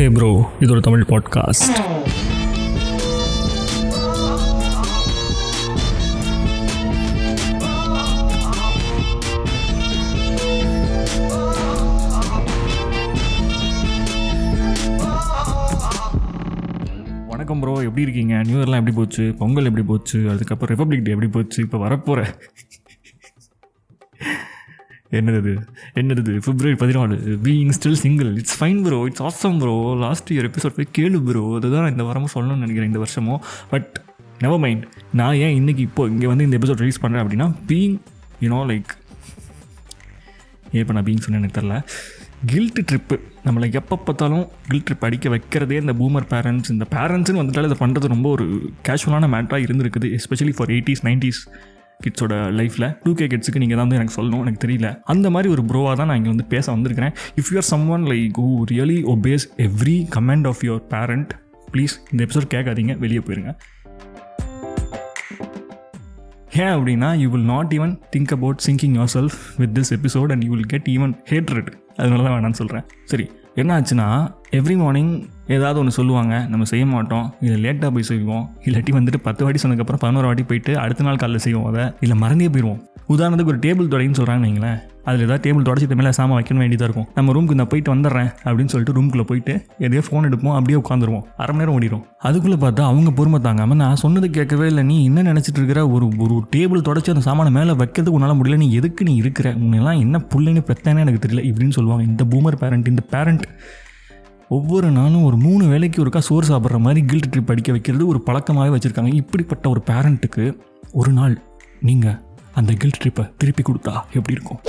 ஹே bro இது ஒரு Tamil podcast வணக்கம் ப்ரோ எப்படி இருக்கீங்க? நியூ இயர்லாம் எப்படி போச்சு? பொங்கல் எப்படி போச்சு? அதுக்கப்புறம் ரிப்பப்ளிக் டே எப்படி போச்சு? இப்போ வரப்போகிற என்னது? என்னது? பிப்ரவரி பதினாலு. Being still single it's fine bro it's awesome bro last year episode போய் கேளு ப்ரோ அதுதான் நான் இந்த வாரமும் சொல்லணும்னு நினைக்கிறேன் இந்த வருஷமும். பட் நெவர் மைண்ட் நான் ஏன் இன்னைக்கு இப்போ இங்கே வந்து இந்த எபிசோட் ரிலீஸ் பண்ணுறேன் அப்படின்னா பீயிங் யூனோ லைக் ஏன் இப்போ நான் பீயிங் சொன்னேன் எனக்கு தெரில கில்ட்டு ட்ரிப்பு நம்மளை எப்போ பார்த்தாலும் கில்ட் ட்ரிப் அடிக்க வைக்கிறதே இந்த பூமர் பேரண்ட்ஸ் இந்த பேரண்ட்ஸ்னு வந்துட்டாலே இதை பண்ணுறது ரொம்ப ஒரு கேஷுவலான மேட்டராக இருந்திருக்குது எஸ்பெஷலி ஃபார் எயிட்டிஸ் நைன்டிஸ் கிட்ஸோட லைஃப்பில் டூ கே கிட்ஸுக்கு நீங்கள் தான் வந்து எனக்கு சொல்லணும் எனக்கு தெரியல. அந்த மாதிரி ஒரு ப்ரோவாக தான் நான் இங்கே வந்து பேச வந்திருக்கிறேன். If you're someone like who really obeys every comment of your parent please இந்த எபிசோட் கேட்காதீங்க வெளியே போயிருங்க. ஏன் அப்படின்னா you will not even think about syncing yourself with this episode and you will get even hatred அதனால தான் வேணாம்னு சொல்கிறேன் சரி என்ன ஆச்சுன்னா எவ்ரி மார்னிங் ஏதாவது ஒன்று சொல்லுவாங்க நம்ம செய்ய மாட்டோம் இல்லை லேட்டாக போய் செய்வோம் இல்லாட்டி வந்துட்டு பத்து வாட்டி சொன்னதுக்கப்புறம் பதினோரு வாட்டி போயிட்டு அடுத்த நாள் காலையில் செய்வோம் அதை இல்லை மறந்தே போயிடுவோம் உதாரணத்துக்கு ஒரு டேபிள் தொடங்கின்னு சொல்கிறாங்க வைங்களேன் அதில் ஏதாவது டேபிள் தொடச்சிட்டு மேலே சாமான் வைக்கணும் வேண்டியதாக இருக்கும். நம்ம ரூமுக்கு நான் போயிட்டு வந்துடுறேன் அப்படின்னு சொல்லிட்டு ரூமுக்குள்ளே போயிட்டு எதையோ ஃபோன் எடுப்போம் அப்படியே உட்காந்துருவோம் அரை மணி நேரம் ஓடிடும் அதுக்குள்ளே பார்த்தா அவங்க பொறுமை தாங்காமல் நான் சொன்னது கேட்கவே இல்லை நீ என்ன நினச்சிட்டு இருக்கிற ஒரு ஒரு டேபிள் தொடச்சி அந்த சாமானை மேலே வைக்கிறதுக்கு உன்னால் முடியல நீ எதுக்கு நீ இருக்கிற உன்னெல்லாம் என்ன புள்ளைன்னு பிரச்சனை எனக்கு தெரியல இப்படின்னு சொல்லுவாங்க. இந்த பூமர் பேரண்ட் இந்த பேரண்ட் ஒவ்வொரு நாளும் ஒரு மூணு வேலைக்கு ஒருக்கா சோறு சாப்பிட்ற மாதிரி கில்ட் ட்ரிப் படிக்க வைக்கிறது ஒரு பழக்கமாகவே வச்சுருக்காங்க. இப்படிப்பட்ட ஒரு பேரண்ட்டுக்கு ஒரு நாள் நீங்கள் அந்த கில்ட் ட்ரிப்பை திருப்பி கொடுத்தா எப்படி இருக்கும்?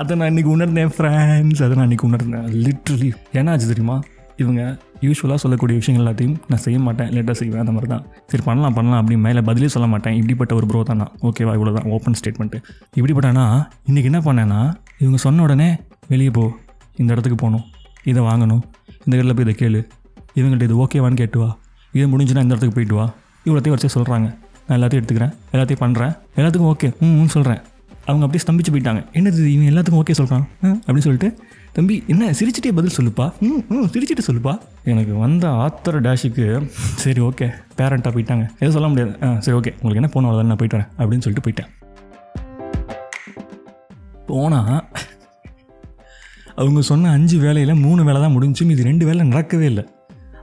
அதை நான் இன்றைக்கி உணர்ந்தேன் ஃப்ரெண்ட்ஸ் அதை நான் இன்றைக்கி உணர்ந்தேன் லிட்ரலி என்ன ஆச்சு தெரியுமா? இவங்க யூஸ்வலாக சொல்லக்கூடிய விஷயங்கள் எல்லாத்தையும் நான் செய்ய மாட்டேன் லேட்டாக செய்வேன் அந்த மாதிரி தான். சரி பண்ணலாம் பண்ணலாம் அப்படின்னு மேலே பதிலே சொல்ல மாட்டேன். இப்படிப்பட்ட ஒரு ப்ரோ தான் நான். ஓகேவா இவ்வளோ தான் ஓப்பன் ஸ்டேட்மெண்ட்டு இப்படிப்பட்டனா இன்றைக்கி என்ன பண்ணேன்னா இவங்க சொன்ன உடனே வெளியே போ. இந்த இடத்துக்கு போகணும் இதை வாங்கணும் இந்த இடத்துல போய் இதை கேளு இவங்கள்ட்ட இது ஓகேவான்னு கேட்டு வா. இது முடிஞ்சுன்னா இந்த இடத்துக்கு போயிட்டு வா. இவ்வளோத்தையும் வரிசையாக சொல்கிறாங்க நான் எல்லாத்தையும் எடுத்துக்கிறேன் எல்லாத்தையும் பண்ணுறேன் எல்லாத்துக்கும் ஓகே ம் சொல்கிறேன் அவங்க அப்படியே ஸ்தம்பிச்சு போயிட்டாங்க. என்னது இது, இவன் எல்லாத்துக்கும் ஓகே சொல்கிறான் அப்படின்னு சொல்லிட்டு தம்பி என்ன சிரிச்சிட்டே பதில் சொல்லுப்பா? ம் ம் சிரிச்சிட்டு சொல்லுப்பா. எனக்கு வந்த ஆத்தர் டேஷுக்கு சரி ஓகே பேரண்ட்டாக போயிட்டாங்க. எதுவும் சொல்ல முடியாது. ஆ சரி ஓகே உங்களுக்கு என்ன போன நான் போயிட்டு வரேன் அப்படின்னு சொல்லிட்டு போயிட்டேன். போனால் அவங்க சொன்ன அஞ்சு வேலையில் மூணு வேலை தான் முடிஞ்சு இது ரெண்டு வேலை நடக்கவே இல்லை.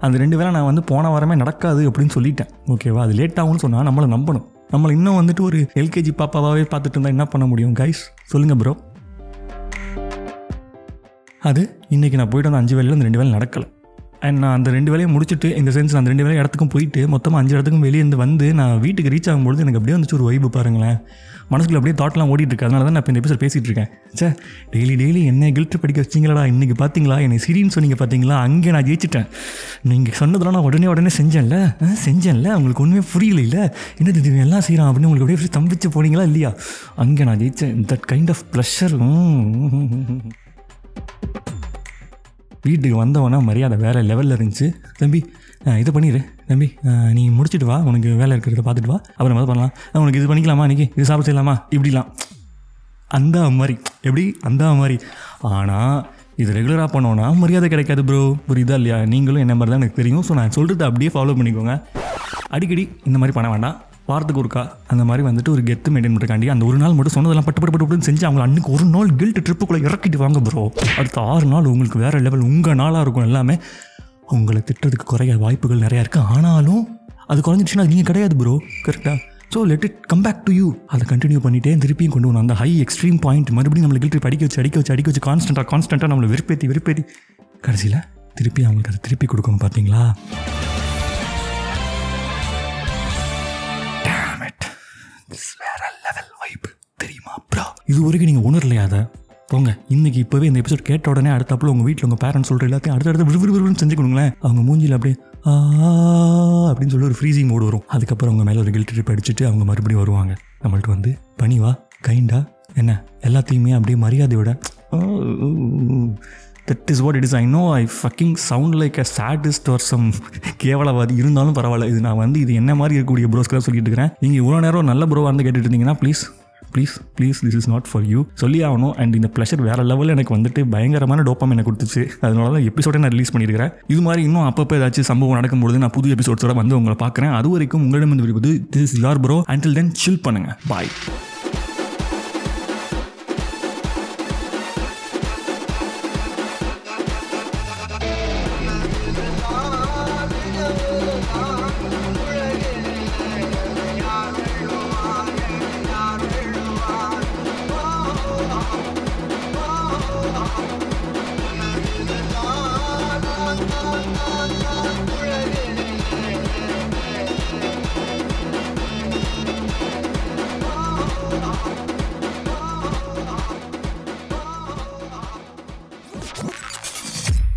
அந்த ரெண்டு வேலை நான் வந்து போன வாரமே நடக்காது அப்படின்னு சொல்லிட்டேன். ஓகேவா அது லேட் ஆகும்னு சொன்னால் நம்மளை நம்பணும். நம்மளை இன்னும் வந்துட்டு ஒரு எல்கேஜி பாப்பாவாகவே பார்த்துட்டு இருந்தால் என்ன பண்ண முடியும் கைஸ் சொல்லுங்கள் ப்ரோ அது இன்றைக்கி நான் போயிட்டு வந்த அஞ்சு வேலையில் அந்த ரெண்டு வேலை நடக்கலை. அண்ட் நான் அந்த ரெண்டு வேலையை முடிச்சுட்டு இந்த சென்ஸ் அந்த ரெண்டு வேலையும் இடத்துக்கும் போயிட்டு மொத்தமாக அஞ்சு இடத்துக்கும் வெளியே இருந்து வந்து நான் வீட்டுக்கு ரீச் ஆகும்போது எனக்கு அப்படியே வந்துச்சு ஒரு வைப்பு பாருங்களேன். மனசுக்குள்ள அப்படியே தாட்லாம் ஓடிட்டு இருக்கு. அதனால தான் நான் இப்போ இந்த எபிசோட் பேசிகிட்டு இருக்கேன். சே டெய்லி டெய்லி என்ன கில்ட்டு படிக்க வச்சிங்களடா? இன்றைக்கி பார்த்தீங்களா என்னை சிரின்னு சொன்னீங்க பார்த்தீங்களா அங்கே நான் ஜெயிச்சிட்டேன். நீங்கள் சொன்னதெல்லாம் நான் உடனே உடனே செஞ்சேன்ல? ஆ, செஞ்சேன்ல? உங்களுக்கு ஒன்றுமே புரியல இல்லை என்னது இது எல்லாம் செய்கிறான் அப்படின்னு உங்களுக்கு அப்படியே தம்பிச்சு போனீங்களா இல்லையா? அங்கே நான் ஜெயித்தேன் தட் கைண்ட் ஆஃப் ப்ளஷர் வீட்டுக்கு வந்தவொன்னே மரியாதை வேறு லெவலில் இருந்துச்சு. தம்பி இதை பண்ணிடு தம்பி நீ முடிச்சுட்டு வா. உனக்கு வேலை இருக்கிறத பார்த்துட்டு வா. அப்புறம் மாதிரி பண்ணலாம். உனக்கு இது பண்ணிக்கலாமா இன்றைக்கி இது சாப்பிட செய்யலாமா? இப்படிலாம். அந்த மாதிரி. எப்படி? அந்த மாதிரி. ஆனால் இது ரெகுலராக பண்ணோன்னா மரியாதை கிடைக்காது ப்ரோ புரியுதா இல்லையா? நீங்களும் என்ன மாதிரி தான் எனக்கு தெரியும். ஸோ நான் சொல்கிறத அப்படியே ஃபாலோ பண்ணிக்கோங்க. அடிக்கடி இந்த மாதிரி பண்ண வேண்டாம். வாரத்துக்கு ஒருக்கா அந்த மாதிரி வந்துட்டு ஒரு கெத்து மெயின்டைன் பண்ணுறக்காண்டி அந்த ஒரு நாள் மட்டும் சொன்னதெல்லாம் பட்டு பட்டு பட்டு செஞ்சு அவங்க அன்னைக்கு ஒரு நாள் கில்ட் ட்ரிப்புக்குள்ளே இறக்கிட்டு வாங்க ப்ரோ அடுத்த ஆறு நாள் உங்களுக்கு வேறு லெவல் உங்கள் நாளாக இருக்கும் எல்லாமே. உங்களை திட்டுறதுக்கு குறைய வாய்ப்புகள் நிறையா இருக்குது ஆனாலும் அது குறைஞ்சிடுச்சுன்னா அது நீங்கள் கிடையாது ப்ரோ கரெக்டாக so let it come back to you அதை கண்டினியூ பண்ணிட்டே திருப்பியும் கொண்டு வரணும். அந்த ஹை எக்ஸ்ட்ரீம் பாயிண்ட் மறுபடியும் நம்மளை கில்ட்ரி படிக்க வச்சு அடிக்க வச்சு அடிக்க வச்சு கான்ஸ்டண்ட்டாக கான்ஸ்டண்ட்டாக நம்மளை விருப்பேற்றி விருப்பேற்றி கடைசியில் திருப்பி அவங்களுக்கு அதை திருப்பி கொடுக்கணும் பார்த்தீங்களா? This வேற லெவல் வைப் தெரியுமா ப்ரோ இது வரைக்கும் நீங்கள் உணரலையா அதை? போங்க இன்னைக்கு இப்போவே இந்த எபிசோட் கேட்ட உடனே அடுத்தப்பல உங்கள் வீட்டில் உங்கள் பேரண்ட்ஸ் சொல்கிற எல்லாத்தையும் அடுத்தடுத்து விறு விறு விறுன்னு செஞ்சு கொடுங்களேன் அவங்க மூஞ்சியில் அப்படியே ஆ அப்படின்னு சொல்லி ஒரு ஃப்ரீசிங் மோடு வரும். அதுக்கப்புறம் அவங்க மேலே ஒரு கில்ட் ட்ரிப் அடிச்சுட்டு அவங்க மறுபடியும் வருவாங்க. நம்மள்ட்ட வந்து பணிவா கைண்டா என்ன எல்லாத்தையுமே அப்படியே மரியாதையோட that is what it is I know I fucking sound like a sadist or some கேவலவாதி. இருந்தாலும் பரவாயில்ல. இது நான் வந்து இது என்ன மாதிரி இருக்கக்கூடிய ப்ரோஸ்க்கெல்லாம் சொல்லிட்டு இருக்கிறேன். நீங்கள் இவ்வளோ நேரம் நல்ல ப்ரோவாக இருந்து கேட்டுட்டு இருந்தீங்கன்னா please please please this is not for you சொல்லி ஆகணும். அண்ட் இந்த ப்ளஷர் வேறு லெவலில் எனக்கு வந்துட்டு பயங்கரமான டோப்பம் எனக்கு கொடுத்துச்சு. அதனால தான் எபிசோடே நான் ரிலீஸ் பண்ணியிருக்கிறேன். இது மாதிரி இன்னும் அப்பப்போ ஏதாச்சும் சம்பவம் நடக்கும்பொழுது நான் புது எபிசோட்ஸோட வந்து உங்களை பார்க்குறேன். அது வரைக்கும் உங்களிடம் வந்து விரும்புது திஸ் இஸ் யார் ப்ரோ அண்டில் தென் சில் பண்ணுங்கள் bye